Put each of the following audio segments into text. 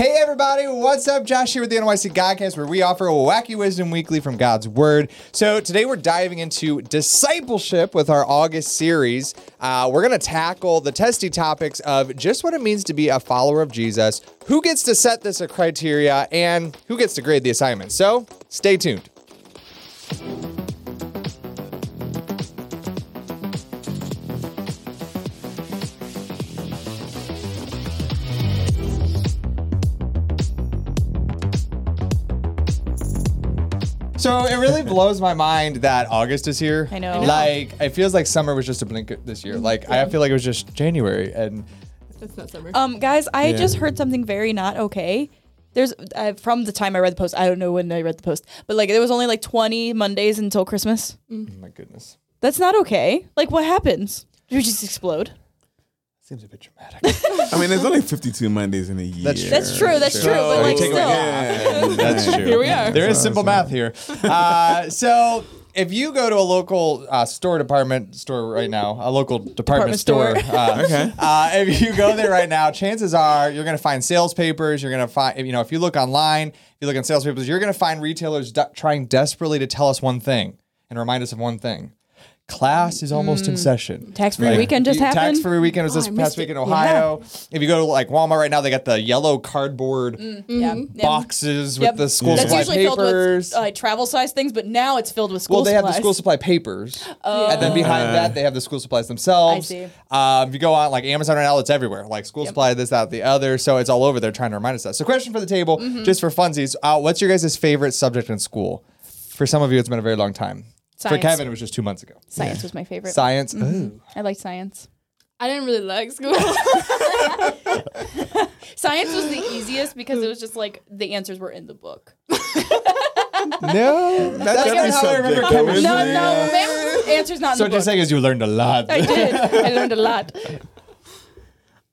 Hey everybody, what's up? Josh here with the NYC Godcast, where we offer wacky wisdom weekly from God's Word. So today we're diving into discipleship with our August series. Uh, we're going to tackle the testy topics of just what it means to be a follower of Jesus, who gets to set this criteria, and who gets to grade the assignment. So stay tuned. So it really blows my mind that August is here. I know. Like it feels like summer was just a blink this year. Like I feel like it was just January and That's not summer. Um, guys, I Yeah. just heard something very not okay. There's uh, from the time I read the post. I don't know when I read the post, but like there was only like 20 Mondays until Christmas. oh my goodness. That's not okay. Like what happens? You just explode. Seems a bit dramatic. I mean, there's only 52 Mondays in a year. That's true. That's true. That's true. But like take away- still, Yeah. That's true. Here we are. There is simple math here. Uh, so if you go to a local uh, store department store right now, a local department, Department store, store. uh, Okay. uh, if you go there right now, chances are you're going to find sales papers. You're going to find, you know, if you look online, if you look on sales papers, you're going to find retailers de- trying desperately to tell us one thing and remind us of one thing. Class is almost in session. tax-free Like, weekend just you- happened. Tax-free weekend was Oh, this I past missed week it. in Ohio. If you go to like Walmart right now, they got the yellow cardboard yeah, yeah. boxes Yep. with the school That's supply usually papers. filled with uh, like travel size things, but now it's filled with school well, they have the school supply papers, and then behind that they have the school supplies themselves. I see. Um, if you go on like Amazon right now, it's everywhere. Like school supply, this, that, the other. So it's all over. They're trying to remind us that. So, question for the table, Mm-hmm. just for funsies: uh, What's your guys' favorite subject in school? For some of you, it's been a very long time. For Kevin, it was just two months ago. Science was my favorite. Science. Mm-hmm. Ooh. I like science. I didn't really like school. Science was the easiest because it was just like the answers were in the book. No, that's, every not how I remember subject, though, chemistry. isn't No, it? no, ma'am. Answers not in So the just book. saying is you learned a lot. I did. I learned a lot.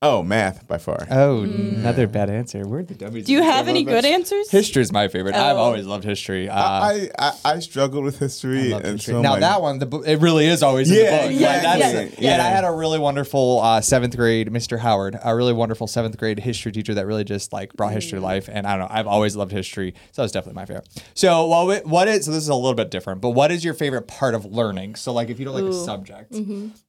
Oh, math by far. Oh, another bad answer. Where are the dummies. Do you have any good answers? History is my favorite. I've Oh. always loved history. Uh, I, I I struggled with history, love and history. so now my- that one, the book, it really is always in Yeah, the book. Like, exactly. that's- Yeah. And I had a really wonderful uh, seventh grade Mr. Howard, a really wonderful seventh grade history teacher that really just like brought history to life. And I don't know, I've always loved history, so that's definitely my favorite. So, well, what- what is so? This is a little bit different, but what is your favorite part of learning? So, like, if you don't like a subject,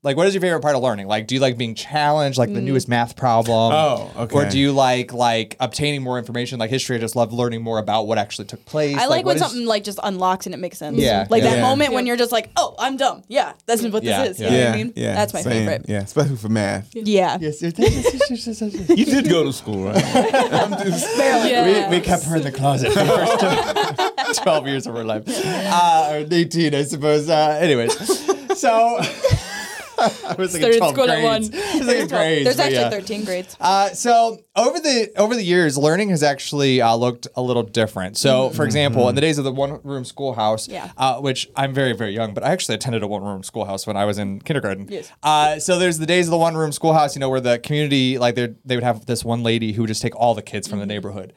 like, what is your favorite part of learning? Like, do you like being challenged, like the newest math problem? Oh, okay. Or do you like like obtaining more information? Like history, I just love learning more about what actually took place. I like, what when is- something like just unlocks and it makes sense. Yeah, Like yeah. that Yeah. moment when you're just like, oh, I'm dumb. Yeah, that's what Yeah, this is. You yeah. know yeah, what I mean? yeah, That's my same. favorite. Yeah, especially for math. Yeah. Yes. You did go to school, right? I'm just, Barely. We, we kept her in the closet for the first 12 years of her life. Uh, or 18, I suppose. Uh, anyways, so. I was like Started 12 school at grades. one. I was like in grades. There's actually yeah. 13 grades. Uh, so over the over the years, learning has actually uh, looked a little different. So, for example, in the days of the one room schoolhouse, Yeah. uh, which I'm very very young, but I actually attended a one room schoolhouse when I was in kindergarten. Yes. Uh, so there's the days of the one room schoolhouse, you know, where the community like they they would have this one lady who would just take all the kids from the neighborhood,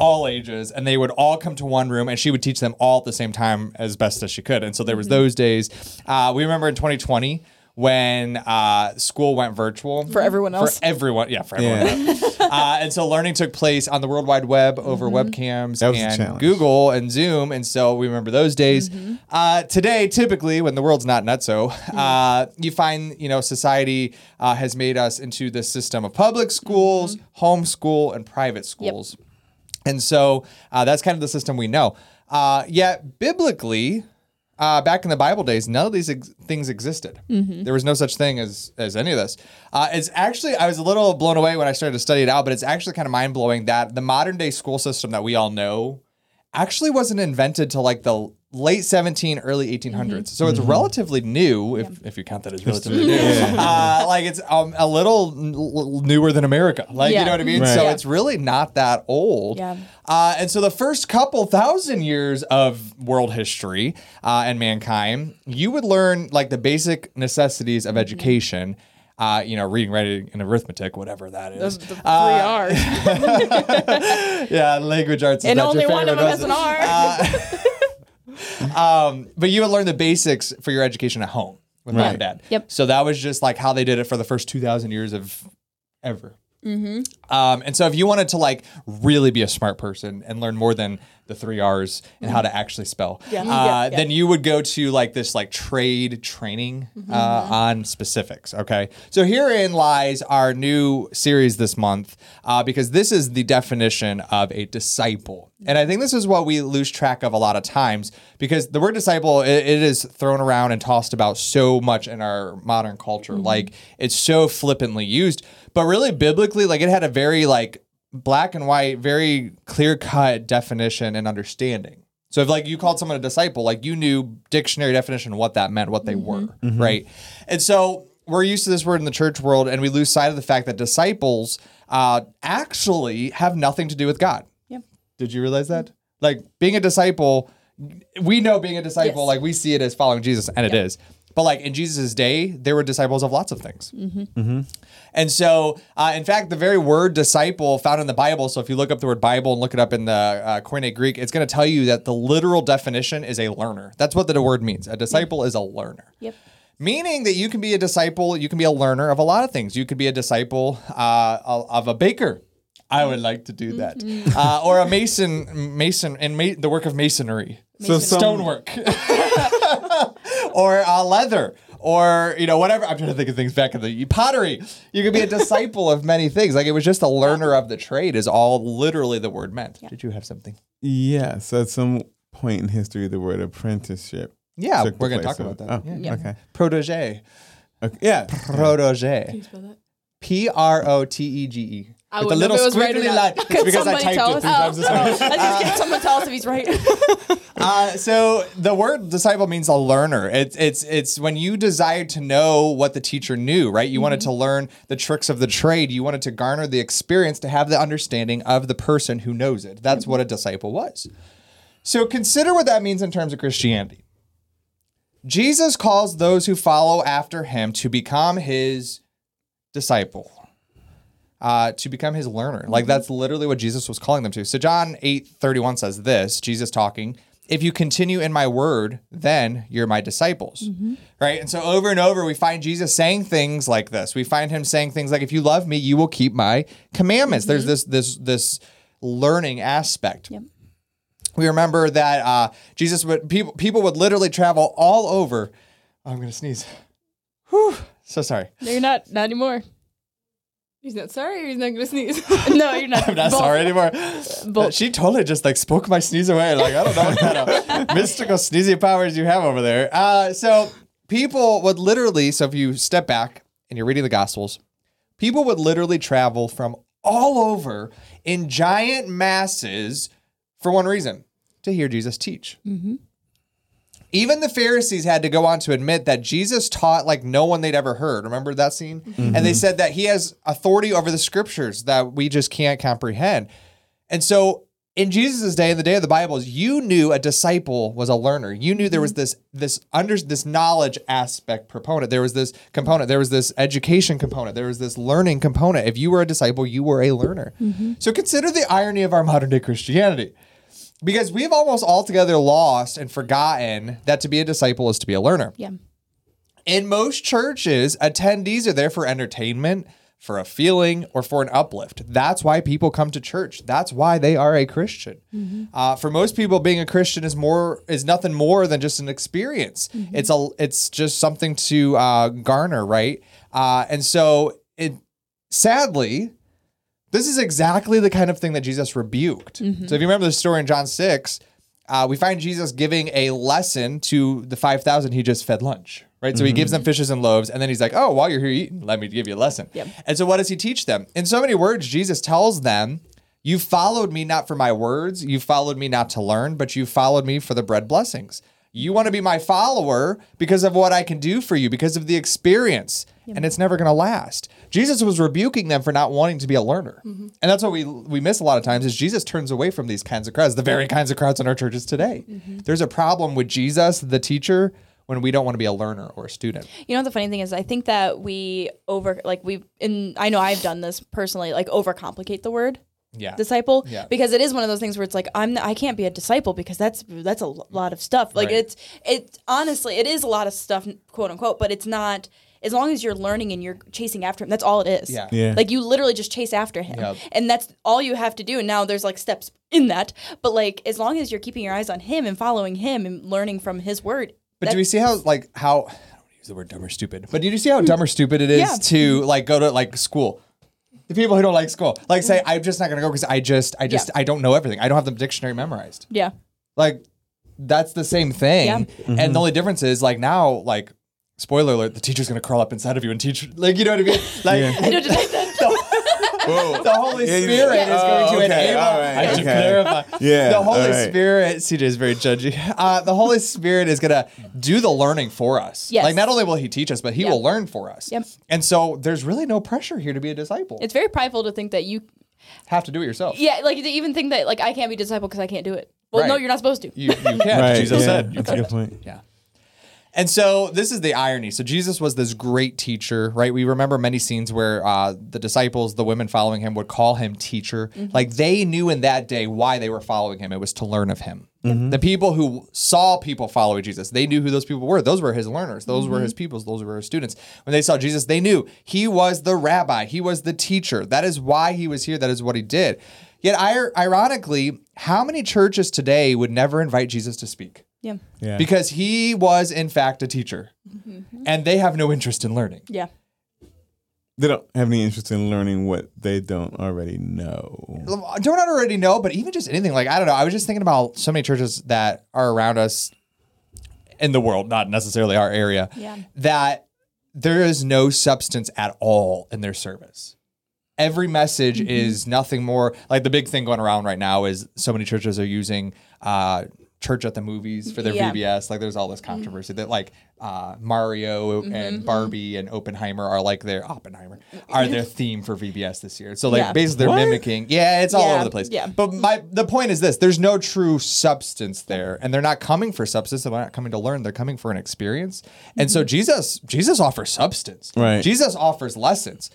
all ages, and they would all come to one room, and she would teach them all at the same time as best as she could. And so there was those days. Uh, we remember in 2020 when uh, school went virtual For everyone else. For everyone, yeah, for everyone. yeah. uh, and so learning took place on the World Wide Web over Mm-hmm. webcams That was a and. Google and Zoom. And so we remember those days. Mm-hmm. Uh, today, typically, when the world's not nutso, Mm-hmm. uh, you find, you know, society uh, has made us into this system of public schools, Mm-hmm. homeschool, and private schools. And so uh, that's kind of the system we know. Uh, yet, biblically, uh, back in the Bible days, none of these ex- things existed. Mm-hmm. There was no such thing as as any of this. Uh, it's actually I was a little blown away when I started to study it out, but it's actually kind of mind blowing that the modern day school system that we all know actually wasn't invented till like the late 17 early 1800s Mm-hmm. so it's relatively new if, if you count that as relatively new uh, like it's um, a little n- l- newer than america like you know what i mean Right. so Yeah. it's really not that old Yeah. uh, and so the first couple thousand years of world history uh, and mankind, you would learn like the basic necessities Mm-hmm. of education. Uh, you know, reading, writing, and arithmetic, whatever that is. The, the three Uh, R's. yeah, language arts. Is And not only your one of them was has an R. Um, but you would learn the basics for your education at home with mom and dad. Yep. So that was just like how they did it for the first two thousand years of ever. Um, and so if you wanted to like really be a smart person and learn more than the three R's and how to actually spell, Yeah. uh, Yeah, yeah. then you would go to like this like trade training uh, on specifics. Okay, so herein lies our new series this month uh, because this is the definition of a disciple, and I think this is what we lose track of a lot of times because the word disciple it, it is thrown around and tossed about so much in our modern culture, mm-hmm. like it's so flippantly used, but really biblically, like it had a very like black and white, very clear cut definition and understanding. So if like you called someone a disciple, like you knew dictionary definition what that meant, what they mm-hmm. were, mm-hmm. right? And so we're used to this word in the church world, and we lose sight of the fact that disciples uh, actually have nothing to do with God. Yep. Did you realize that? Like being a disciple, we know being a disciple, Yes. like we see it as following Jesus, and it is. But like in Jesus' day, there were disciples of lots of things. And so, uh, in fact, the very word disciple found in the Bible, so if you look up the word Bible and look it up in the uh, Koine Greek, it's going to tell you that the literal definition is a learner. That's what the word means. A disciple is a learner. Yep. Meaning that you can be a disciple, you can be a learner of a lot of things. You could be a disciple uh, of a baker. I would like to do that. Uh, or a mason, mason, and ma- the work of masonry, So some- stonework, or uh, leather, or you know whatever. I'm trying to think of things back in the pottery. You could be a disciple of many things. Like it was just a learner of the trade. Is all literally the word meant. Did you have something? Yes, at some point in history, the word apprenticeship. Yeah, took the we're gonna place talk of- about that. Oh, Yeah. okay. Protege. okay. Yeah. Protege. Can you spell that? P R O T E G E. I With a little know if it was right squiggly line. It's because I typed tell it us? three times this morning. I just get someone tell us if he's right. Uh, so the word disciple means a learner. It's it's it's when you desired to know what the teacher knew, right? You wanted to learn the tricks of the trade. You wanted to garner the experience to have the understanding of the person who knows it. That's what a disciple was. So consider what that means in terms of Christianity. Jesus calls those who follow after him to become his disciple. Uh, to become his learner. Like that's literally what Jesus was calling them to. So John 8 31 says this, Jesus talking, if you continue in my word, then you're my disciples. Right. And so over and over, we find Jesus saying things like this. We find him saying things like, if you love me, you will keep my commandments. There's this this this learning aspect. Yep. We remember that uh, Jesus would people people would literally travel all over. I'm gonna sneeze. Whew. So sorry. no, you're not. Not anymore. He's not sorry or he's not gonna sneeze. No, you're not. I'm not Both. sorry anymore. Both. She totally just like spoke my sneeze away. Like I don't know what kind of mystical sneezy powers you have over there. Uh, so people would literally. So if you step back and you're reading the Gospels, people would literally travel from all over in giant masses for one reason: to hear Jesus teach. Even the Pharisees had to go on to admit that Jesus taught like no one they'd ever heard. Remember that scene? And they mm-hmm. said that he has authority over the scriptures that we just can't comprehend. And so in Jesus' day, in the day of the Bibles, you knew a disciple was a learner. You knew there was mm-hmm. this this under this knowledge aspect proponent. There was this component. There was this education component. There was this learning component. If you were a disciple, you were a learner. Mm-hmm. So consider the irony of our modern day Christianity because we've almost altogether lost and forgotten that to be a disciple is to be a learner. Yeah. In most churches, attendees are there for entertainment, for a feeling, or for an uplift. That's why people come to church. That's why they are a Christian. Uh, for most people, being a Christian is more is nothing more than just an experience. It's a it's just something to uh, garner, right? Uh, and so it sadly, this is exactly the kind of thing that Jesus rebuked. So if you remember the story in John 6, uh, we find Jesus giving a lesson to the 5,000 he just fed lunch, right? So he gives them fishes and loaves, and then he's like, oh, while you're here eating, let me give you a lesson. Yep. And so what does he teach them? In so many words, Jesus tells them, you followed me not for my words, you followed me not to learn, but you followed me for the bread blessings. You want to be my follower because of what I can do for you, because of the experience, and it's never going to last. Jesus was rebuking them for not wanting to be a learner, mm-hmm. and that's what we we miss a lot of times. Is Jesus turns away from these kinds of crowds, the very kinds of crowds in our churches today. Mm-hmm. There's a problem with Jesus, the teacher, when we don't want to be a learner or a student. You know the funny thing is, I think that we over like we in. I know I've done this personally, like overcomplicate the word Yeah, disciple Yeah. because it is one of those things where it's like I'm I can't be a disciple because that's that's a lot of stuff. Like Right. it's it honestly it is a lot of stuff quote unquote, but it's not as long as you're learning and you're chasing after him, that's all it is. Yeah. Yeah. Like you literally just chase after him. Yep. And that's all you have to do. And now there's like steps in that. But like as long as you're keeping your eyes on him and following him and learning from his word. But do we see how like how I don't wanna use the word dumb or stupid? But did you see how dumb or stupid it is Yeah. to like go to like school? The people who don't like school, like say, I'm just not gonna go because I just, I just, Yeah. I don't know everything. I don't have the dictionary memorized. Yeah. Like that's the same thing. Yeah. Mm-hmm. And the only difference is like now, like spoiler alert, the teacher's gonna crawl up inside of you and teach. Like you know what I mean? Like I don't detect that. the Holy Yeah, Spirit yeah. is going to Oh, okay, enable. all right, I should clarify. Yeah, the Holy all right. Spirit. CJ is very judgy. Uh, the Holy Spirit is going to do the learning for us. Yes. Like not only will He teach us, but He Yeah. will learn for us. Yep. And so there's really no pressure here to be a disciple. It's very prideful to think that you have to do it yourself. Yeah, like to even think that like I can't be a disciple because I can't do it. Well, no, you're not supposed to. You, you can. Right. Jesus yeah. said. You That's a good point. Yeah. And so this is the irony. So Jesus was this great teacher, right? We remember many scenes where uh, the disciples, the women following him, would call him teacher. Mm-hmm. Like they knew in that day why they were following him. It was to learn of him. The mm-hmm. people who saw people following Jesus, they knew who those people were. Those were his learners. Those were mm-hmm. his peoples. Those were his students. When they saw Jesus, they knew he was the rabbi. He was the teacher. That is why he was here. That is what he did. Yet, ironically, how many churches today would never invite Jesus to speak? Yeah. Yeah. because he was in fact a teacher and they have no interest in learning Yeah. they don't have any interest in learning what they don't already know. don't already know but even just anything like i don't know i was just thinking about so many churches that are around us in the world not necessarily our area Yeah. that there is no substance at all in their service every message Mm-hmm. is nothing more like the big thing going around right now is so many churches are using uh church at the movies for their Yeah. VBS like there's all this controversy that like uh Mario Mm-hmm, and Barbie and Oppenheimer are like their Oppenheimer are their theme for VBS this year. So like Yeah. basically they're mimicking. Yeah it's all Yeah, over the place. Yeah. but my the point is this there's no true substance there and they're not coming for substance they're not coming to learn they're coming for an experience. And Mm-hmm. so Jesus Jesus offers substance. Right. Jesus offers lessons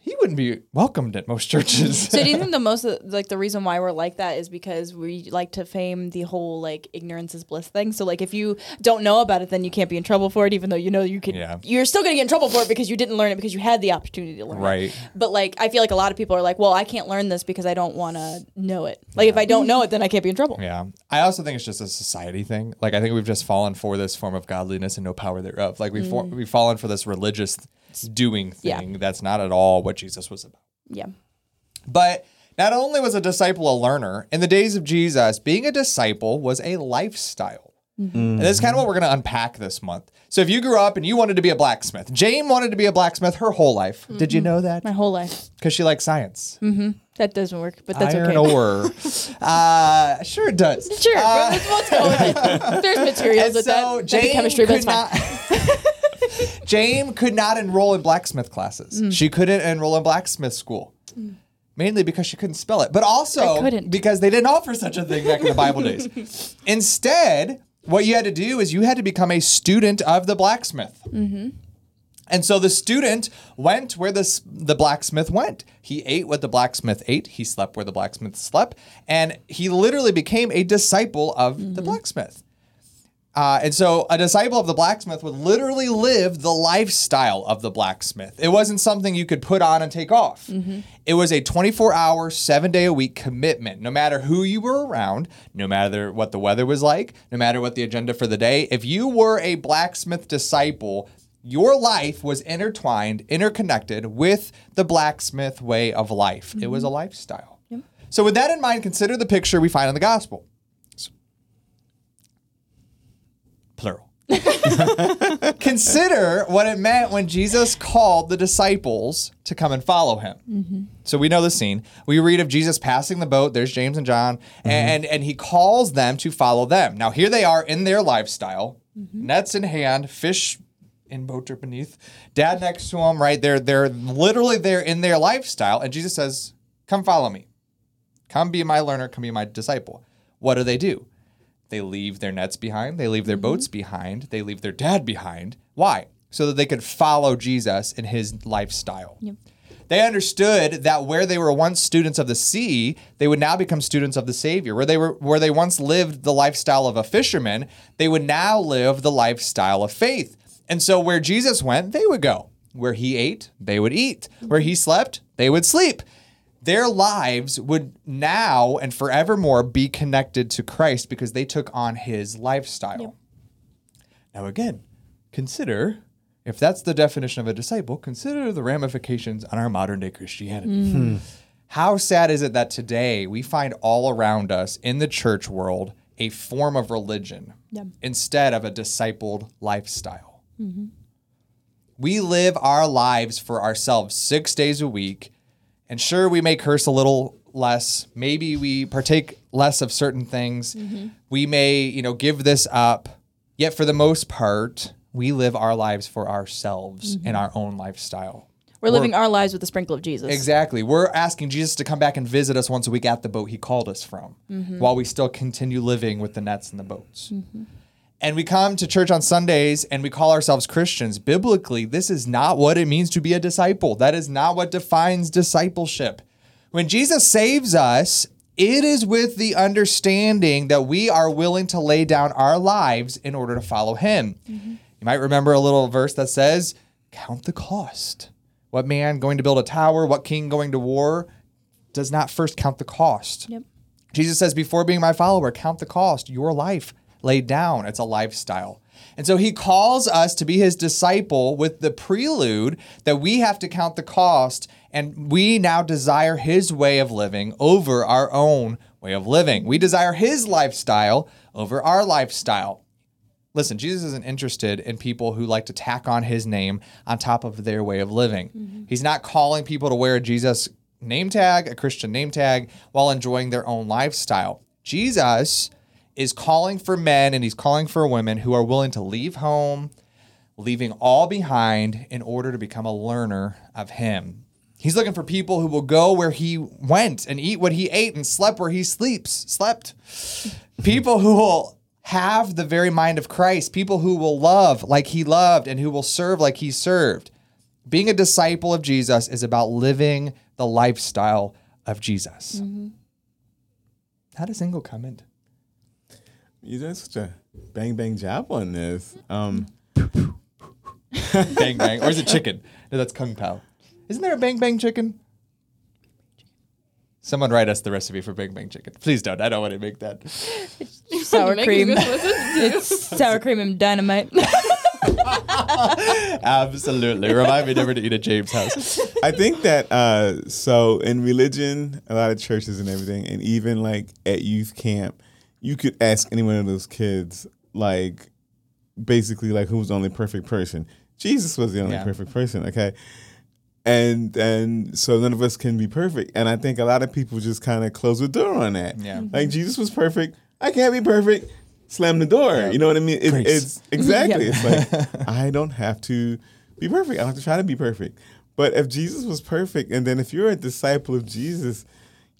he wouldn't be welcomed at most churches So do you think the most like the reason why we're like that is because we like to fame the whole like ignorance is bliss thing? So like if you don't know about it, then you can't be in trouble for it, even though you know you could. Yeah. You're still gonna get in trouble for it because you didn't learn it because you had the opportunity to learn Right. it. But like I feel like a lot of people are like, well, I can't learn this because I don't want to know it. Like if I don't know it, then I can't be in trouble. Yeah. I also think it's just a society thing. Like I think we've just fallen for this form of godliness and no power thereof. Like we've Mm. we've fallen for this religious doing Yeah. thing that's not at all what Jesus was about. Yeah. But not only was a disciple a learner, in the days of Jesus, being a disciple was a lifestyle. Mm-hmm. And this is kind of what we're going to unpack this month. So if you grew up and you wanted to be a blacksmith, Jane wanted to be a blacksmith her whole life. Did you know that? My whole life. Because she likes science. Mm-hmm. That doesn't work, but that's Iron okay. ore. uh, sure it does. Sure, let's, let's go with it. There's materials with so that. Jane chemistry, but it's fine. Jane could not enroll in blacksmith classes. Mm. She couldn't enroll in blacksmith school. Mainly because she couldn't spell it, but also because they didn't offer such a thing back in the Bible days. Instead, what you had to do is you had to become a student of the blacksmith. Mm-hmm. And so the student went where the, the blacksmith went. He ate what the blacksmith ate. He slept where the blacksmith slept. And he literally became a disciple of the blacksmith. Uh, and so a disciple of the blacksmith would literally live the lifestyle of the blacksmith. It wasn't something you could put on and take off. It was a 24 hour, seven day a week commitment. No matter who you were around, no matter what the weather was like, no matter what the agenda for the day, if you were a blacksmith disciple, your life was intertwined, interconnected with the blacksmith way of life. It was a lifestyle. So, with that in mind, consider the picture we find in the gospel. Plural. Consider what it meant when Jesus called the disciples to come and follow him. Mm-hmm. So we know the scene. We read of Jesus passing the boat. There's James and John, mm-hmm. and and he calls them to follow them. Now here they are in their lifestyle, mm-hmm. nets in hand, fish in boat or beneath, dad next to them. Right, they're they're literally there in their lifestyle, and Jesus says, "Come follow me. Come be my learner. Come be my disciple." What do they do? They leave their nets behind. They leave their mm-hmm. boats behind. They leave their dad behind. Why? So that they could follow Jesus in his lifestyle. They understood that where they were once students of the sea, they would now become students of the Savior. Where they were where they once lived the lifestyle of a fisherman, they would now live the lifestyle of faith. And so where Jesus went, they would go. Where he ate, they would eat. Where he mm-hmm. slept, they would sleep. Their lives would now and forevermore be connected to Christ because they took on his lifestyle. Now, again, consider if that's the definition of a disciple, consider the ramifications on our modern day Christianity. Mm. Hmm. How sad is it that today we find all around us in the church world a form of religion Yeah. instead of a discipled lifestyle? Mm-hmm. We live our lives for ourselves six days a week. And sure, we may curse a little less. Maybe we partake less of certain things. Mm-hmm. We may, you know, give this up. Yet for the most part, we live our lives for ourselves in mm-hmm. our own lifestyle. We're living our lives with a sprinkle of Jesus. Exactly. We're asking Jesus to come back and visit us once a week at the boat he called us from, mm-hmm. while we still continue living with the nets and the boats. And we come to church on Sundays and we call ourselves Christians. Biblically, this is not what it means to be a disciple. That is not what defines discipleship. When Jesus saves us, it is with the understanding that we are willing to lay down our lives in order to follow him. You might remember a little verse that says, Count the cost. What man going to build a tower? What king going to war? Does not first count the cost. Yep. Jesus says, before being my follower, count the cost, your life laid down. It's a lifestyle. And so he calls us to be his disciple with the prelude that we have to count the cost and we now desire his way of living over our own way of living. We desire his lifestyle over our lifestyle. Listen, Jesus isn't interested in people who like to tack on his name on top of their way of living. Mm-hmm. He's not calling people to wear a Jesus name tag, a Christian name tag, while enjoying their own lifestyle. Jesus is calling for men and he's calling for women who are willing to leave home, leaving all behind in order to become a learner of him. He's looking for people who will go where he went and eat what he ate and slept where he sleeps, slept. People who will have the very mind of Christ, people who will love like he loved and who will serve like he served. Being a disciple of Jesus is about living the lifestyle of Jesus. Mm-hmm. How does Ingo come in? You did such a bang bang jab on this. Um, Bang bang. Or is it chicken? No, that's Kung Pao. Isn't there a bang bang chicken? Someone write us the recipe for bang bang chicken. Please don't. I don't want to make that. Sour cream. gonna listen to you. it's sour cream and dynamite. Absolutely. Remind me never to eat at James' house. I think that uh, so in religion, a lot of churches and everything, and even like at youth camp, you could ask any one of those kids, like basically like who's the only perfect person. Jesus was the only Yeah. perfect person. Okay. And and so none of us can be perfect. And I think a lot of people just kind of close the door on that. Yeah. Like Jesus was perfect. I can't be perfect. Slam the door. You know what I mean? It, it's exactly. Yeah. It's like I don't have to be perfect. I don't have to try to be perfect. But if Jesus was perfect, and then if you're a disciple of Jesus,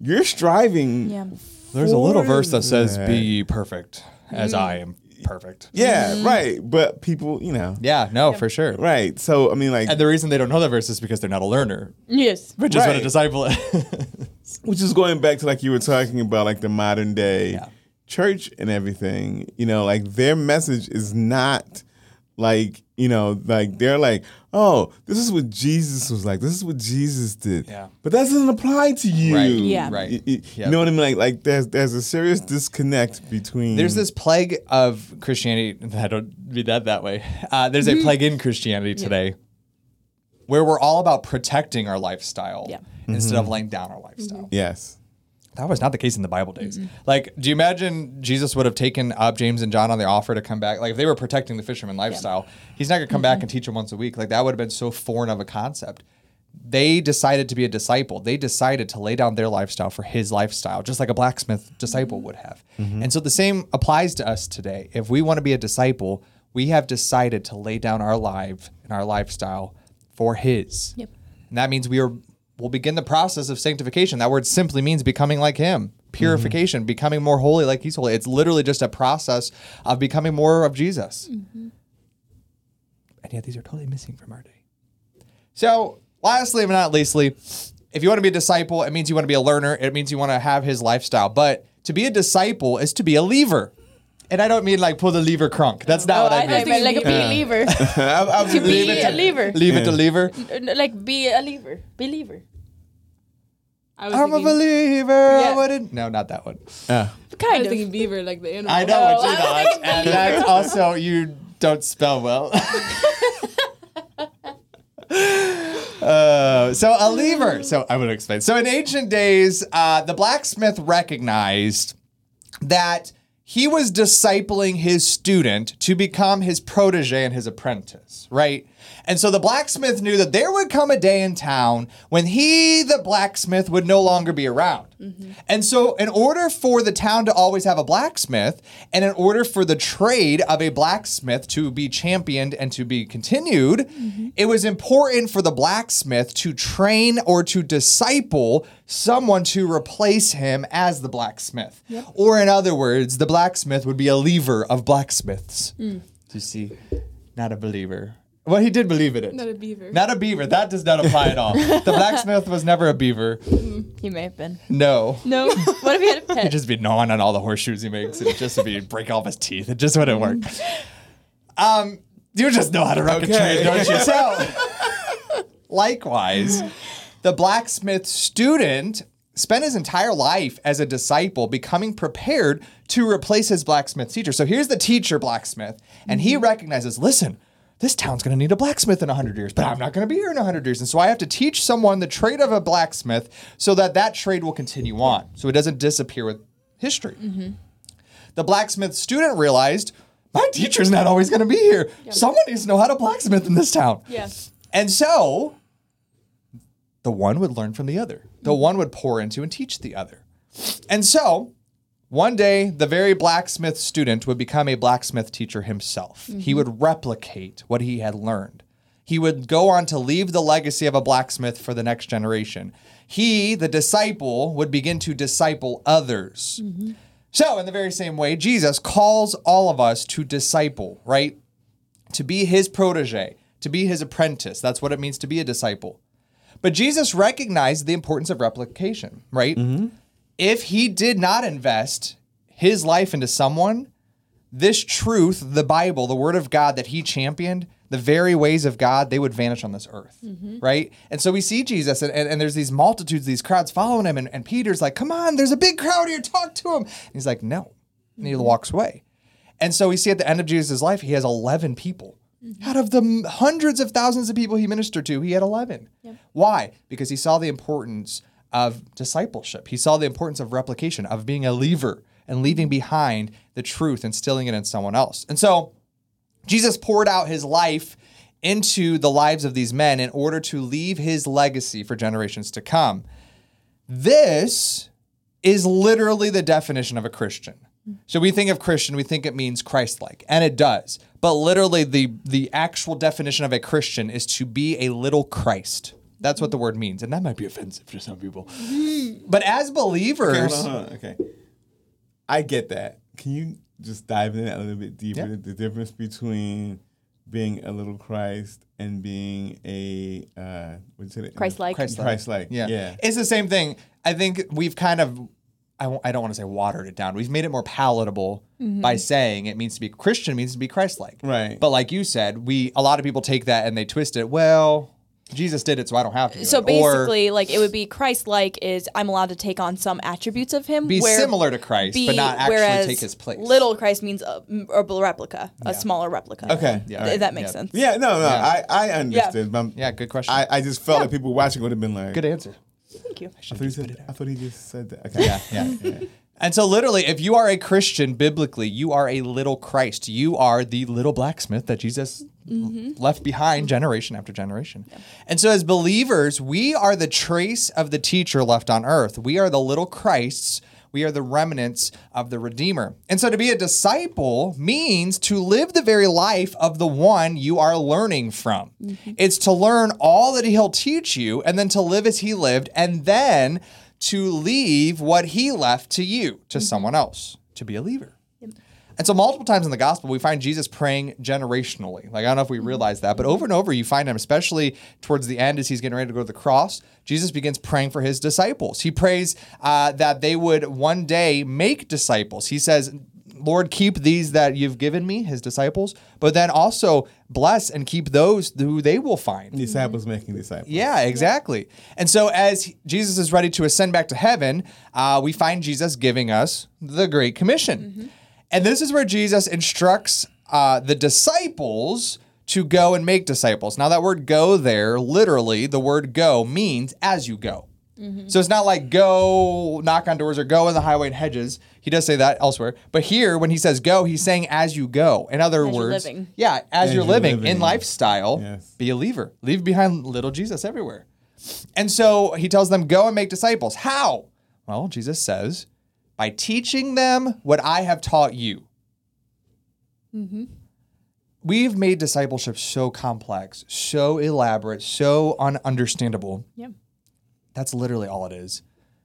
you're striving. yeah. There's a little verse that says, that. Be ye perfect as I mm. am perfect. Yeah, mm. right. But people, you know, Yeah, no, for sure. right. So I mean, like, And the reason they don't know that verse is because they're not a learner, Yes. which is what a Right. disciple is. which is going back to like you were talking about, like the modern day Yeah. church and everything. You know, like their message is not like you know, like they're like, oh, this is what Jesus was like. This is what Jesus did. Yeah. But that doesn't apply to you. Right. Yeah. Right. You, you- Yep. you know what I mean? Like, like there's there's a serious disconnect between. There's this plague of Christianity. I don't mean that that way. Uh, there's a mm-hmm. plague in Christianity today where we're all about protecting our lifestyle Yeah. instead of mm-hmm. laying down our lifestyle. Mm-hmm. Yes. That was not the case in the Bible days. Like, do you imagine Jesus would have taken up James and John on the offer to come back? Like, if they were protecting the fisherman lifestyle, he's not going to come back and teach them once a week. Like, that would have been so foreign of a concept. They decided to be a disciple. They decided to lay down their lifestyle for his lifestyle, just like a blacksmith disciple mm-hmm. would have. Mm-hmm. And so the same applies to us today. If we want to be a disciple, we have decided to lay down our life and our lifestyle for his. Yep. And that means we are will begin the process of sanctification. That word simply means becoming like him. Purification, mm-hmm. becoming more holy like he's holy. It's literally just a process of becoming more of Jesus. Mm-hmm. And yet these are totally missing from our day. So, lastly but not leastly, if you want to be a disciple, it means you want to be a learner. It means you want to have his lifestyle. But to be a disciple is to be a lever. And I don't mean like pull the lever crunk. That's not Oh, what I, I mean. you meant like a be a lever. I've, I've to be a lever. Leave it to Yeah. lever. N- Like be a lever. Believer. I was I'm a thinking, believer. I wouldn't. No, not that one. Uh, I Kind was of. thinking beaver, like the animal. I know what you I thought, and that's also you don't spell well. Uh, so a lever. So I would explain. So in ancient days, uh, the blacksmith recognized that he was discipling his student to become his protege and his apprentice, right? And so the blacksmith knew that there would come a day in town when he, the blacksmith, would no longer be around. Mm-hmm. And so, in order for the town to always have a blacksmith, and in order for the trade of a blacksmith to be championed and to be continued, mm-hmm. it was important for the blacksmith to train or to disciple someone to replace him as the blacksmith. Or, in other words, the blacksmith would be a lever of blacksmiths. Mm. You see, not a believer. Well, he did believe in it. Not a beaver. Not a beaver. That does not apply at all. the blacksmith was never a beaver. He may have been. No. No. what if he had a pet? He'd just be gnawing on all the horseshoes he makes. It just would be break off his teeth. It just wouldn't work. Um, you just know how to wreck a Okay. train, don't you? So, likewise, the blacksmith student spent his entire life as a disciple becoming prepared to replace his blacksmith teacher. So here's the teacher blacksmith, and he recognizes, listen, this town's going to need a blacksmith in 100 years, but I'm not going to be here in 100 years. And so I have to teach someone the trade of a blacksmith so that that trade will continue on, so it doesn't disappear with history. Mm-hmm. The blacksmith student realized, my teacher's not always going to be here. Someone needs to know how to blacksmith in this town. Yes. And so the one would learn from the other. The mm-hmm. one would pour into and teach the other. And so one day, the very blacksmith student would become a blacksmith teacher himself. He would replicate what he had learned. He would go on to leave the legacy of a blacksmith for the next generation. He, the disciple, would begin to disciple others. So, in the very same way, Jesus calls all of us to disciple, right? To be his protege, to be his apprentice. That's what it means to be a disciple. But Jesus recognized the importance of replication, right? Mm-hmm. If he did not invest his life into someone, this truth, the Bible, the word of God that he championed, the very ways of God, they would vanish on this earth, mm-hmm. right? And so we see Jesus, and, and, and there's these multitudes, these crowds following him, and, and Peter's like, come on, there's a big crowd here, talk to him. And he's like, no. And he mm-hmm. walks away. And so we see at the end of Jesus' life, he has 11 people. Mm-hmm. Out of the hundreds of thousands of people he ministered to, he had 11. Why? Because he saw the importance of discipleship. He saw the importance of replication, of being a lever and leaving behind the truth instilling it in someone else. And so Jesus poured out his life into the lives of these men in order to leave his legacy for generations to come. This is literally the definition of a Christian. So we think of Christian, we think it means Christ-like, and it does. But literally the the actual definition of a Christian is to be a little Christ. That's what the word means, and that might be offensive to some people. But as Okay, believers, hold on, hold on, okay. I get that. Can you just dive in a little bit deeper? Yeah. The difference between being a little Christ and being a uh, what'd you say? Christ-like. Christ-like. Christ-like. Yeah. Yeah. It's the same thing. I think we've kind of, I w- I don't want to say watered it down. We've made it more palatable by saying it means to be Christian means to be Christ like. Right. But like you said, we, a lot of people take that and they twist it. Well, Jesus did it, so I don't have to. do So it. Or basically, like it would be Christ-like is I'm allowed to take on some attributes of him. be where similar to Christ, be- but not actually take his place. Little Christ means a, a replica, a smaller replica. Okay. Yeah. all Th- right. that makes Yeah. sense. Yeah, no, no, Yeah. I, I understood. But I'm- yeah, good question. I, I just felt like people watching would have been like, good answer. Thank you. I thought, he said, I thought he just said that. Okay. Yeah, yeah. And so, literally, if you are a Christian biblically, you are a little Christ. You are the little blacksmith that Jesus l- left behind generation after generation. And so, as believers, we are the trace of the teacher left on earth. We are the little Christs. We are the remnants of the Redeemer. And so, to be a disciple means to live the very life of the one you are learning from. Mm-hmm. It's to learn all that he'll teach you and then to live as he lived and then to leave what he left to you, to mm-hmm. someone else, to be a leaver. And so, multiple times in the gospel, we find Jesus praying generationally. Like, I don't know if we realize that, but over and over, you find him, especially towards the end as he's getting ready to go to the cross, Jesus begins praying for his disciples. He prays uh, that they would one day make disciples. He says, Lord, keep these that you've given me, his disciples, but then also bless and keep those who they will find. Disciples making disciples. Yeah, exactly. And so, as Jesus is ready to ascend back to heaven, uh, we find Jesus giving us the Great Commission. And this is where Jesus instructs uh, the disciples to go and make disciples. Now, that word go there, literally, the word go means as you go. So it's not like go knock on doors or go in the highway and hedges. He does say that elsewhere. But here, when he says go, he's saying as you go. In other As you're words, living. yeah, as, As you're you're living, in lifestyle, Yes. be a leaver. Leave behind little Jesus everywhere. And so he tells them, go and make disciples. How? Well, Jesus says, by teaching them what I have taught you. Mm-hmm. We've made discipleship so complex, so elaborate, so ununderstandable. Yeah. That's literally all it is.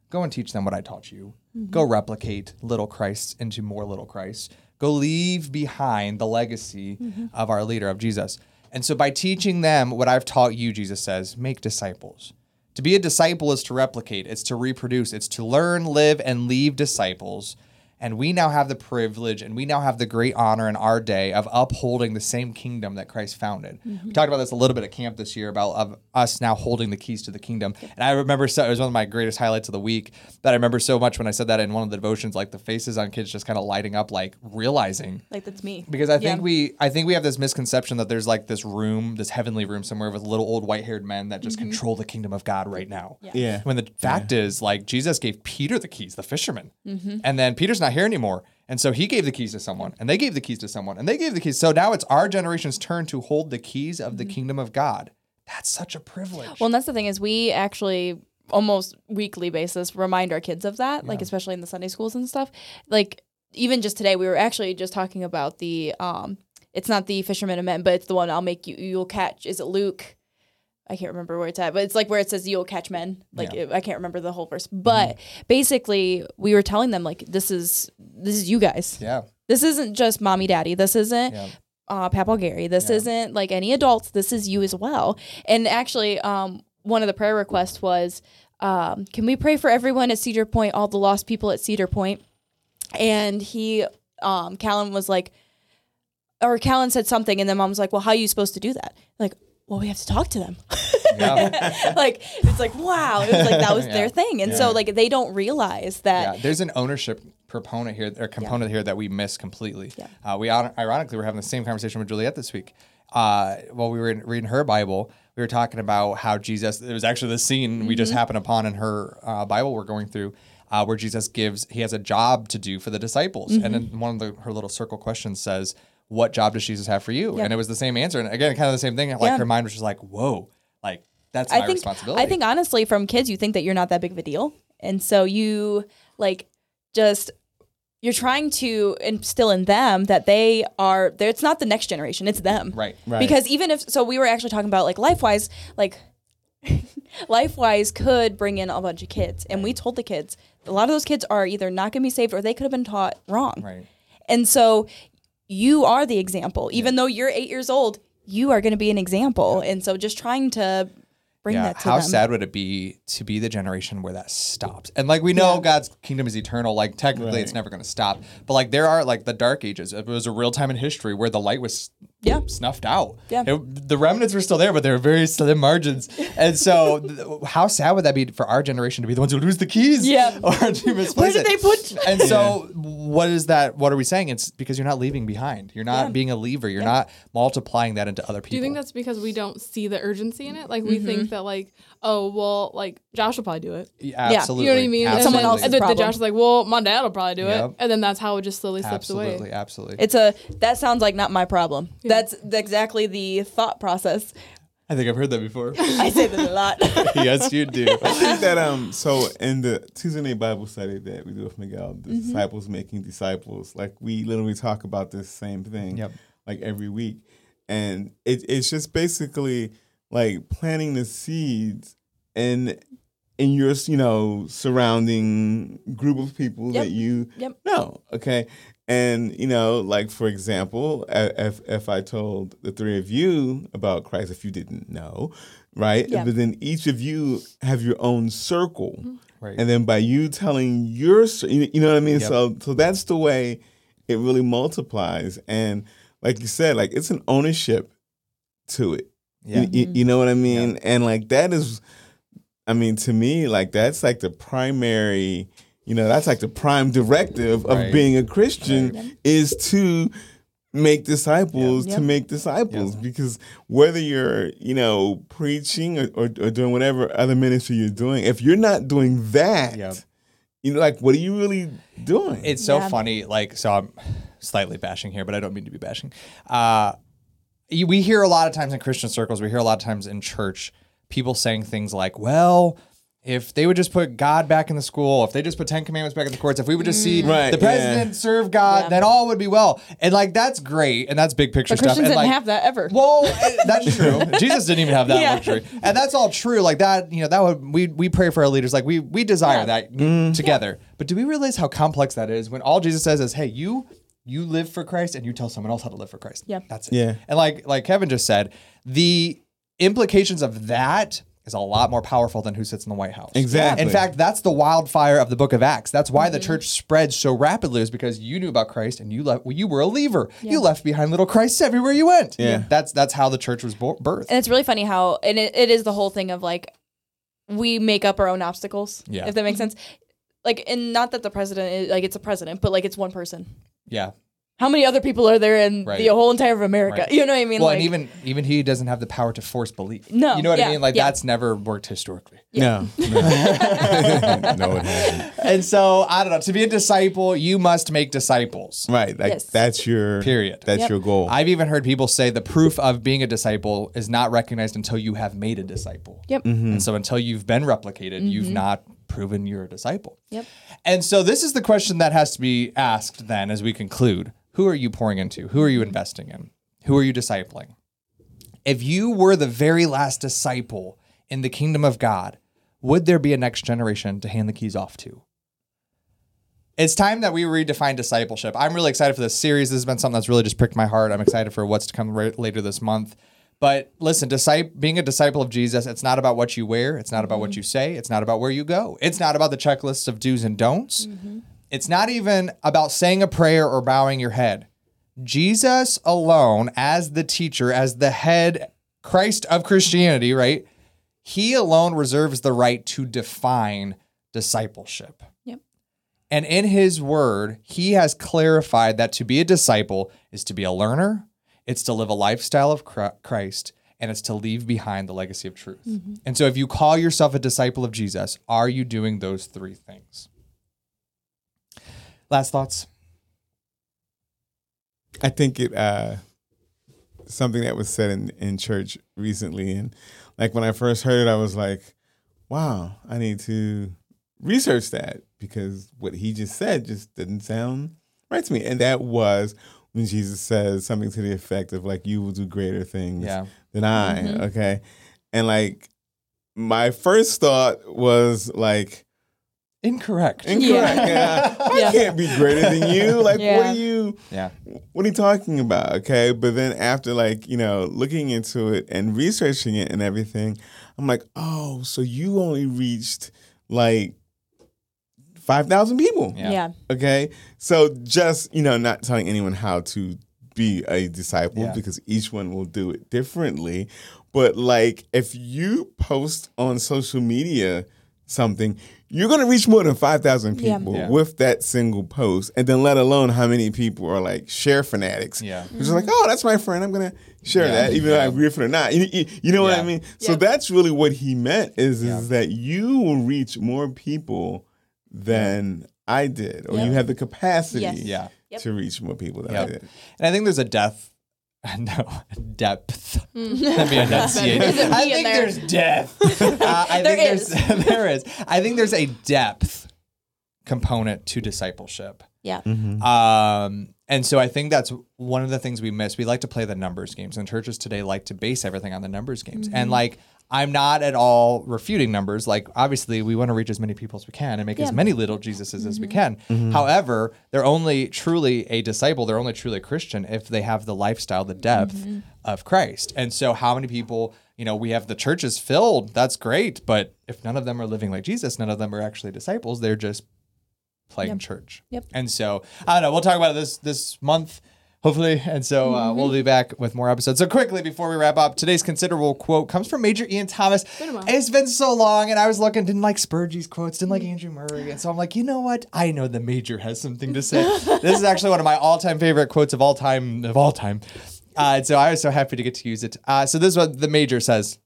Go and teach them what I taught you. Go mm-hmm. replicate little Christs into more little Christs. Go leave behind the legacy mm-hmm. of our leader, of Jesus. And so, by teaching them what I've taught you, Jesus says, make disciples. To be a disciple is to replicate, it's to reproduce, it's to learn, live, and leave disciples. And we now have the privilege and we now have the great honor in our day of upholding the same kingdom that Christ founded. We talked about this a little bit at camp this year about of us now holding the keys to the kingdom. And I remember so, it was one of my greatest highlights of the week that I remember so much when I said that in one of the devotions, like the faces on kids just kind of lighting up, like realizing Like that's me. because I think Yeah. we I think we have this misconception that there's like this room, this heavenly room somewhere with little old white haired men that just control the kingdom of God right now. Yeah. Yeah. When the fact is, like Jesus gave Peter the keys, the fisherman, Mm-hmm. and then Peter's not here anymore, and so he gave the keys to someone, and they gave the keys to someone, and they gave the keys. So now it's our generation's turn to hold the keys of the kingdom of God. That's such a privilege. Mm-hmm. Well, and that's the thing is we actually almost weekly basis remind our kids of that, like especially in the Sunday schools and stuff. Like even just today, we were actually just talking about the um, it's not the fisherman of men, but it's the one I'll make you you'll catch. Is it Luke? I can't remember where it's at, but it's like where it says you'll catch men. Like Yeah. it- I can't remember the whole verse, but basically we were telling them like this is this is you guys. yeah, This isn't just mommy daddy. This isn't Yeah. uh, Papa Gary. This Yeah. isn't like any adults. This is you as well. And actually, um, one of the prayer requests was, um, can we pray for everyone at Cedar Point, all the lost people at Cedar Point? And he, um, Callan was like, or Callan said something, and then mom was like, well, how are you supposed to do that? Like, well, we have to talk to them. yeah. like, it's like, wow. It was like, that was Yeah. their thing. And Yeah. so, like, they don't realize that. Yeah, there's an ownership proponent here or component here that we miss completely. Yeah. Uh, we iron- ironically were having the same conversation with Juliet this week. Uh, while we were in- reading her Bible, we were talking about how Jesus. It was actually the scene we just Mm-hmm. happened upon in her uh, Bible we're going through, uh, where Jesus gives he has a job to do for the disciples, Mm-hmm. and then one of the, her little circle questions says, "What job does Jesus have for you?" And it was the same answer, and again, kind of the same thing. Like Yeah. her mind was just like, "Whoa, like that's my I think responsibility." I think honestly, from kids, you think that you're not that big of a deal, and so you like just you're trying to instill in them that they are. It's not the next generation; it's them. right. Right. Because even if so, we were actually talking about like LifeWise, like LifeWise could bring in a bunch of kids, and we told the kids a lot of those kids are either not going to be saved or they could have been taught wrong. Right. And so you are the example. Even though you're eight years old, you are going to be an example. And so just trying to bring that to how them. sad would it be to be the generation where that stops? And like we know God's kingdom is eternal. Like technically, it's never going to stop. But like there are like the dark ages. It was a real time in history where the light was Yeah. snuffed out. Yeah. It- the remnants were still there, but they were very slim margins. And so, th- how sad would that be for our generation to be the ones who lose the keys? Yeah. or to misplace Where did it? they put? And so, what is that? What are we saying? It's because you're not leaving behind. You're not Yeah. being a lever. You're not multiplying that into other people. Do you think that's because we don't see the urgency in it? Like we Mm-hmm. think that like, oh well, like Josh will probably do it. Yeah, Yeah. absolutely. You know what I mean? And Someone else. else's and then problem. Josh is like, well, my dad will probably do Yep. it, and then that's how it just slowly slips Absolutely, away. absolutely. Absolutely. It's a that sounds like not my problem. That's exactly the thought process. I think I've heard that before. I say that a lot. yes, you do. I think that um so in the Tuesday night Bible study that we do with Miguel, the Mm-hmm. disciples making disciples, like we literally talk about this same thing Yep. like every week. And it, it's just basically like planting the seeds and in your you know surrounding group of people Yep. that you Yep. know. Okay. And you know, like for example, if if I told the three of you about Christ, if you didn't know, right? Yeah. But then each of you have your own circle, mm-hmm. Right. and then by you telling your, cir- you you know what I mean. Yep. So so that's the way it really multiplies. And like you said, like it's an ownership to it. Yeah. You, you- you know what I mean? And like that is, I mean, to me, like that's like the primary, you know, that's like the prime directive of Right. being a Christian is to make disciples, Yeah. to make disciples. Because whether you're, you know, preaching or, or, or doing whatever other ministry you're doing, if you're not doing that, Yep. you know, like what are you really doing? It's so Yeah. funny. Like, so I'm slightly bashing here, but I don't mean to be bashing. Uh, you- we hear a lot of times in Christian circles, we hear a lot of times in church, people saying things like, well, if they would just put God back in the school, if they just put Ten Commandments back in the courts, if we would just see Right, the president yeah. serve God, Yeah. then all would be well. And like that's great, and that's big picture But stuff. Christians and didn't like, have that ever. well, that's true. Jesus didn't even have that Yeah. luxury, and that's all true. Like that, you know, that would we we pray for our leaders. Like we we desire Yeah. that Mm-hmm. together. But do we realize how complex that is when all Jesus says is, "Hey, you you live for Christ, and you tell someone else how to live for Christ." Yeah. that's it. Yeah. and like like Kevin just said, the implications of that is a lot more powerful than who sits in the White House. Exactly. In fact, that's the wildfire of the Book of Acts. That's why Mm-hmm. the church spread so rapidly is because you knew about Christ and you left. Well, you were a leaver. You left behind little Christs everywhere you went. Yeah. That's that's how the church was bo- birthed. And it's really funny how, and it, it is the whole thing of like, we make up our own obstacles. Yeah. If that makes sense. Like, and not that the president is like it's a president, but like it's one person. Yeah. How many other people are there in Right. the whole entire of America? Right. You know what I mean? Well, like, and even even he doesn't have the power to force belief. No, you know what I mean. Like yeah. that's never worked historically. No. No. no, it hasn't. And so I don't know. To be a disciple, you must make disciples. Right. Like Yes. that's your Period. That's Yep. your goal. I've even heard people say the proof of being a disciple is not recognized until you have made a disciple. Yep. Mm-hmm. And so until you've been replicated, you've mm-hmm. not proven you're a disciple. Yep. And so this is the question that has to be asked then as we conclude. Who are you pouring into? Who are you investing in? Who are you discipling? If you were the very last disciple in the kingdom of God, would there be a next generation to hand the keys off to? It's time that we redefine discipleship. I'm really excited for this series. This has been something that's really just pricked my heart. I'm excited for what's to come later this month. But listen, disciple, being a disciple of Jesus, it's not about what you wear. It's not about what mm-hmm. you say. It's not about where you go. It's not about the checklists of do's and don'ts. Mm-hmm. It's not even about saying a prayer or bowing your head. Jesus alone, as the teacher, as the head Christ of Christianity, right? He alone reserves the right to define discipleship. Yep. And in his word, he has clarified that to be a disciple is to be a learner, it's to live a lifestyle of Christ, and it's to leave behind the legacy of truth. And so, if you call yourself a disciple of Jesus, are you doing those three things? Last thoughts? I think it uh something that was said in, in church recently and like when I first heard it I was like, wow, I need to research that because what he just said just didn't sound right to me. And that was when Jesus says something to the effect of like you will do greater things Yeah. than I. Mm-hmm. Okay. And like my first thought was like Incorrect. incorrect. Yeah. I Yeah. can't be greater than you. Like what are you Yeah. what are you talking about? Okay. But then after like, you know, looking into it and researching it and everything, I'm like, oh, so you only reached like 5,000 people. Yeah. Yeah. Okay. So just, you know, not telling anyone how to be a disciple Yeah. because each one will do it differently. But like if you post on social media something, you're going to reach more than 5,000 people Yeah. with that single post. And then let alone how many people are like share fanatics. Yeah. Which is like, oh, that's my friend. I'm going to share Yeah. that, even though I agree with it or not. You, you, you know what I Yeah. mean? So that's really what he meant is, Yeah. is that you will reach more people than I did, or Yeah. you have the capacity Yes. Yeah. Yep. to reach more people than I did. And I think there's a depth. No, depth. Let me enunciate. There's a I P in think there. there's depth. Uh, I There think is. there's there is. I think there's a depth component to discipleship. Yeah. Um, and so I think that's one of the things we miss. We like to play the numbers games, and churches today like to base everything on the numbers games. And like, I'm not at all refuting numbers. Like, obviously, we want to reach as many people as we can and make as many little Jesuses as we mm-hmm. can. Mm-hmm. However, they're only truly a disciple. They're only truly a Christian if they have the lifestyle, the depth mm-hmm. of Christ. And so, how many people? You know, we have the churches filled. That's great, but if none of them are living like Jesus, none of them are actually disciples. They're just playing church. Yep. And so I don't know. We'll talk about it this this month. Hopefully, and so uh, we'll be back with more episodes. So quickly before we wrap up, today's considerable quote comes from Major Ian Thomas. while. It's been so long, and I was looking, didn't like Spurgeon's quotes, didn't like Andrew Murray, and so I'm like, you know what? I know the Major has something to say. this is actually one of my all-time favorite quotes of all time of all time. Uh, and so I was so happy to get to use it. Uh, so this is what the Major says.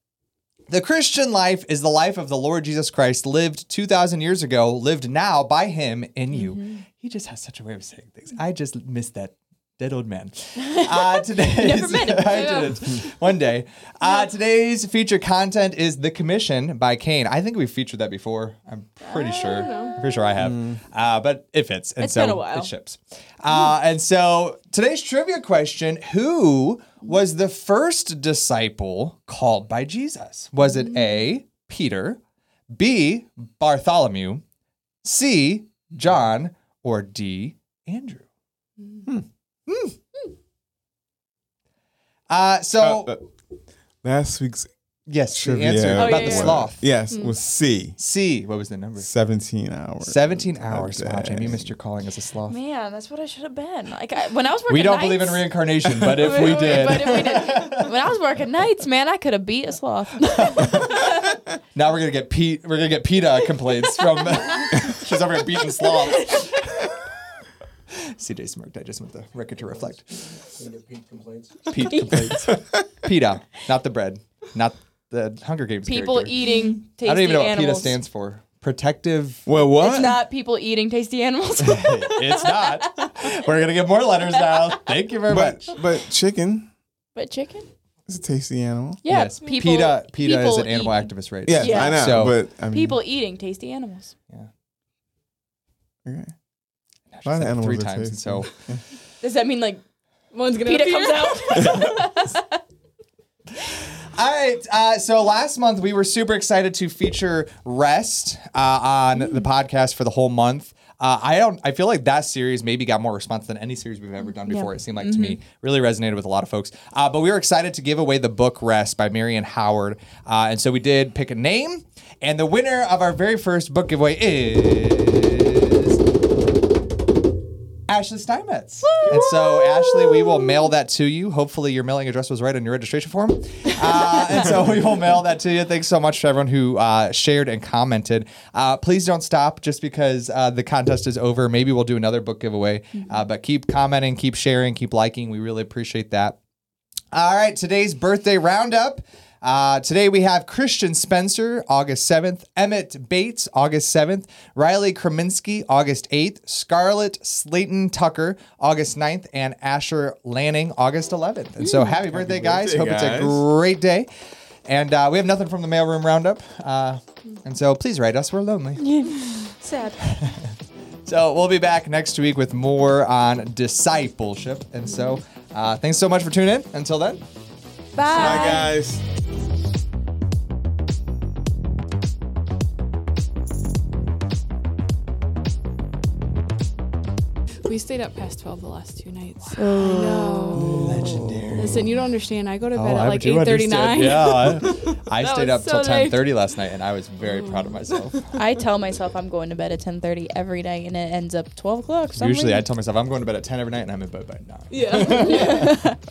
The Christian life is the life of the Lord Jesus Christ, lived 2,000 years ago, lived now by Him in you. He just has such a way of saying things. I just miss that dead old man. Uh, today's, never met him. I didn't. One day. Uh, today's featured content is The Commission by Cain. I think we've featured that before. I'm pretty sure. I'm pretty sure I have. Uh, but it fits. And It's so been a while. it ships. Uh, and so today's trivia question Who was the first disciple called by Jesus? Was it A, Peter, B, Bartholomew, C, John, or D, Andrew? Hmm. Uh, so, Uh, uh, last week's yes, the trivia answer Oh, about yeah, the yeah. sloth. yes was C. C, what was the number? 17 hours. 17 hours. Wow, day. Jamie, you missed your calling as a sloth. Man, that's what I should have been. Like I, when I was working. We don't nights, believe in reincarnation, but if we But did, if we did, when I was working nights, man, I could have beat a sloth. now we're gonna get Pete. We're gonna get PETA complaints from. she's over here beating sloths. CJ smirked. I just want the record to reflect. Pete complaints. Pete complaints. PETA, not the bread, not the Hunger Games. people character. eating tasty I don't even know what animals. PETA stands for. Protective. Well, what? It's not people eating tasty animals. it's not. We're gonna get more letters now. Thank you very but much. but chicken but chicken? It's a tasty animal. Yeah, yes, people. PETA. PETA is an animal eat- activist right? Yes, Yeah. I know. So- but I mean, People eating tasty animals. Yeah. Okay. She's A lot of said it three times, and so Does that mean like One's gonna PETA appear. comes out? All right. Uh, so last month we were super excited to feature rest uh, on the podcast for the whole month. Uh, I don't. I feel like that series maybe got more response than any series we've ever done before. It seemed like to me really resonated with a lot of folks. Uh, but we were excited to give away the book Rest by Marian Howard, uh, and so we did pick a name. And the winner of our very first book giveaway is Ashley Steinmetz. And so, Ashley, we will mail that to you. Hopefully, your mailing address was right on your registration form. Uh, and so, we will mail that to you. Thanks so much to everyone who uh, shared and commented. Uh, please don't stop just because uh, the contest is over. Maybe we'll do another book giveaway. Uh, but keep commenting, keep sharing, keep liking. We really appreciate that. All right, today's birthday roundup. Uh, today we have Christian Spencer, August 7th, Emmett Bates, August 7th, Riley Krzeminski, August 8th, Scarlett Slayton Tucker, August 9th, and Asher Lanning, August 11th. And so happy birthday, guys. birthday, Hope it's a great day. And uh, we have nothing from the mailroom roundup. Uh, and so please write us. We're lonely. Sad. So we'll be back next week with more on discipleship. And so uh, thanks so much for tuning in. Until then. Bye. Bye, guys. We stayed up past twelve the last two nights. I know. Legendary. Listen, you don't understand. I go to bed Oh, at I like do eight thirty understand. Yeah, I, I stayed up till so late. ten thirty last night, and I was very proud of myself. I tell myself I'm going to bed at 10:30 every night, and it ends up 12 o'clock. for some Usually, I tell myself I'm going to bed at ten every night, and I'm in bed by nine. Yeah.